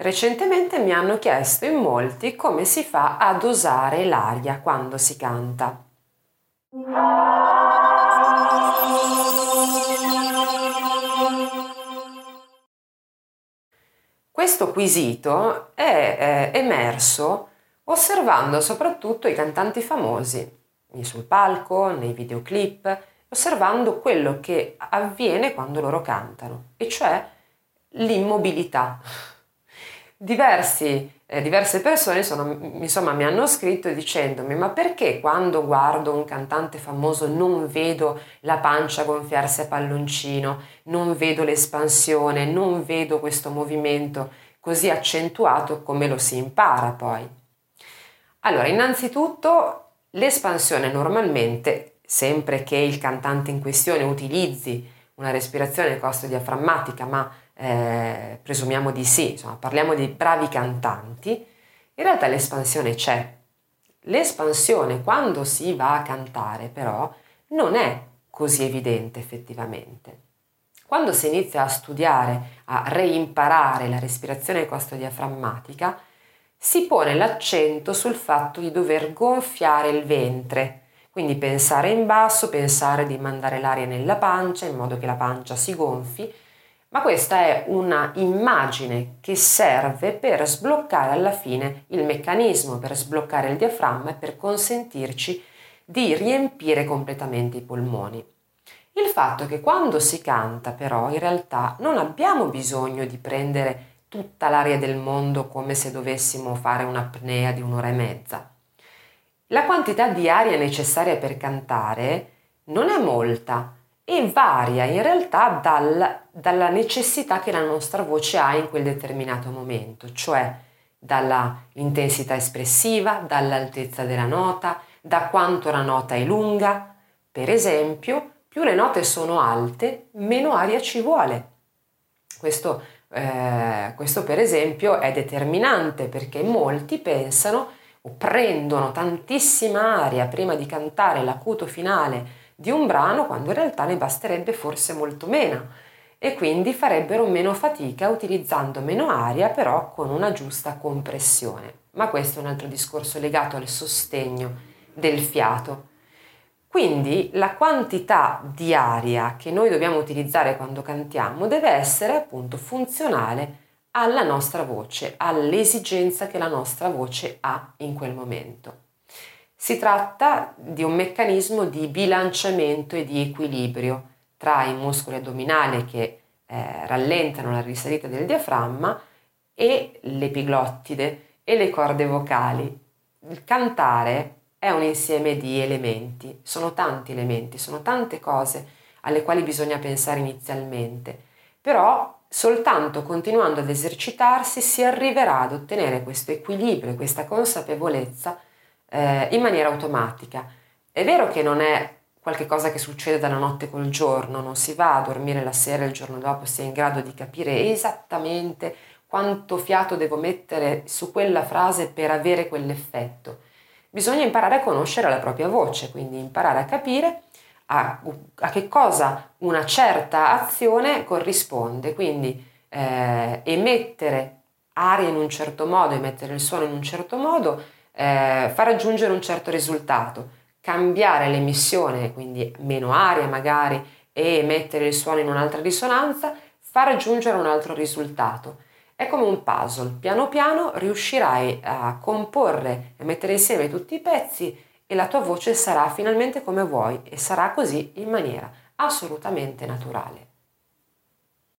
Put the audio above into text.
Recentemente mi hanno chiesto in molti come si fa a dosare l'aria quando si canta. Questo quesito è eh, emerso osservando soprattutto i cantanti famosi, sul palco, nei videoclip, osservando quello che avviene quando loro cantano, e cioè l'immobilità. Diversi, eh, diverse persone sono, insomma, mi hanno scritto dicendomi ma perché quando guardo un cantante famoso non vedo la pancia gonfiarsi a palloncino, non vedo l'espansione, non vedo questo movimento così accentuato come lo si impara poi? Allora, innanzitutto l'espansione normalmente, sempre che il cantante in questione utilizzi una respirazione costodiaframmatica, ma eh, presumiamo di sì, insomma, parliamo di bravi cantanti, in realtà l'espansione c'è. L'espansione quando si va a cantare però non è così evidente effettivamente. Quando si inizia a studiare, a reimparare la respirazione costodiaframmatica, si pone l'accento sul fatto di dover gonfiare il ventre, quindi pensare in basso, pensare di mandare l'aria nella pancia in modo che la pancia si gonfi ma questa è una immagine che serve per sbloccare alla fine il meccanismo, per sbloccare il diaframma e per consentirci di riempire completamente i polmoni. Il fatto è che quando si canta però in realtà non abbiamo bisogno di prendere tutta l'aria del mondo come se dovessimo fare un'apnea di un'ora e mezza. La quantità di aria necessaria per cantare non è molta, e varia in realtà dal, dalla necessità che la nostra voce ha in quel determinato momento, cioè dall'intensità espressiva, dall'altezza della nota, da quanto la nota è lunga. Per esempio, più le note sono alte, meno aria ci vuole. Questo, eh, questo per esempio è determinante perché molti pensano o prendono tantissima aria prima di cantare l'acuto finale di un brano quando in realtà ne basterebbe forse molto meno e quindi farebbero meno fatica utilizzando meno aria però con una giusta compressione. Ma questo è un altro discorso legato al sostegno del fiato. Quindi la quantità di aria che noi dobbiamo utilizzare quando cantiamo deve essere appunto funzionale alla nostra voce, all'esigenza che la nostra voce ha in quel momento. Si tratta di un meccanismo di bilanciamento e di equilibrio tra i muscoli addominali che eh, rallentano la risalita del diaframma e l'epiglottide e le corde vocali. Il cantare è un insieme di elementi, sono tanti elementi, sono tante cose alle quali bisogna pensare inizialmente, però soltanto continuando ad esercitarsi si arriverà ad ottenere questo equilibrio, questa consapevolezza eh, in maniera automatica. È vero che non è qualcosa che succede dalla notte col giorno, non si va a dormire la sera e il giorno dopo si è in grado di capire esattamente quanto fiato devo mettere su quella frase per avere quell'effetto. Bisogna imparare a conoscere la propria voce, quindi imparare a capire a, a che cosa una certa azione corrisponde, quindi eh, emettere aria in un certo modo, emettere il suono in un certo modo, eh, far raggiungere un certo risultato, cambiare l'emissione, quindi meno aria magari, e mettere il suono in un'altra risonanza, fa raggiungere un altro risultato. È come un puzzle, piano piano riuscirai a comporre e mettere insieme tutti i pezzi e la tua voce sarà finalmente come vuoi e sarà così in maniera assolutamente naturale.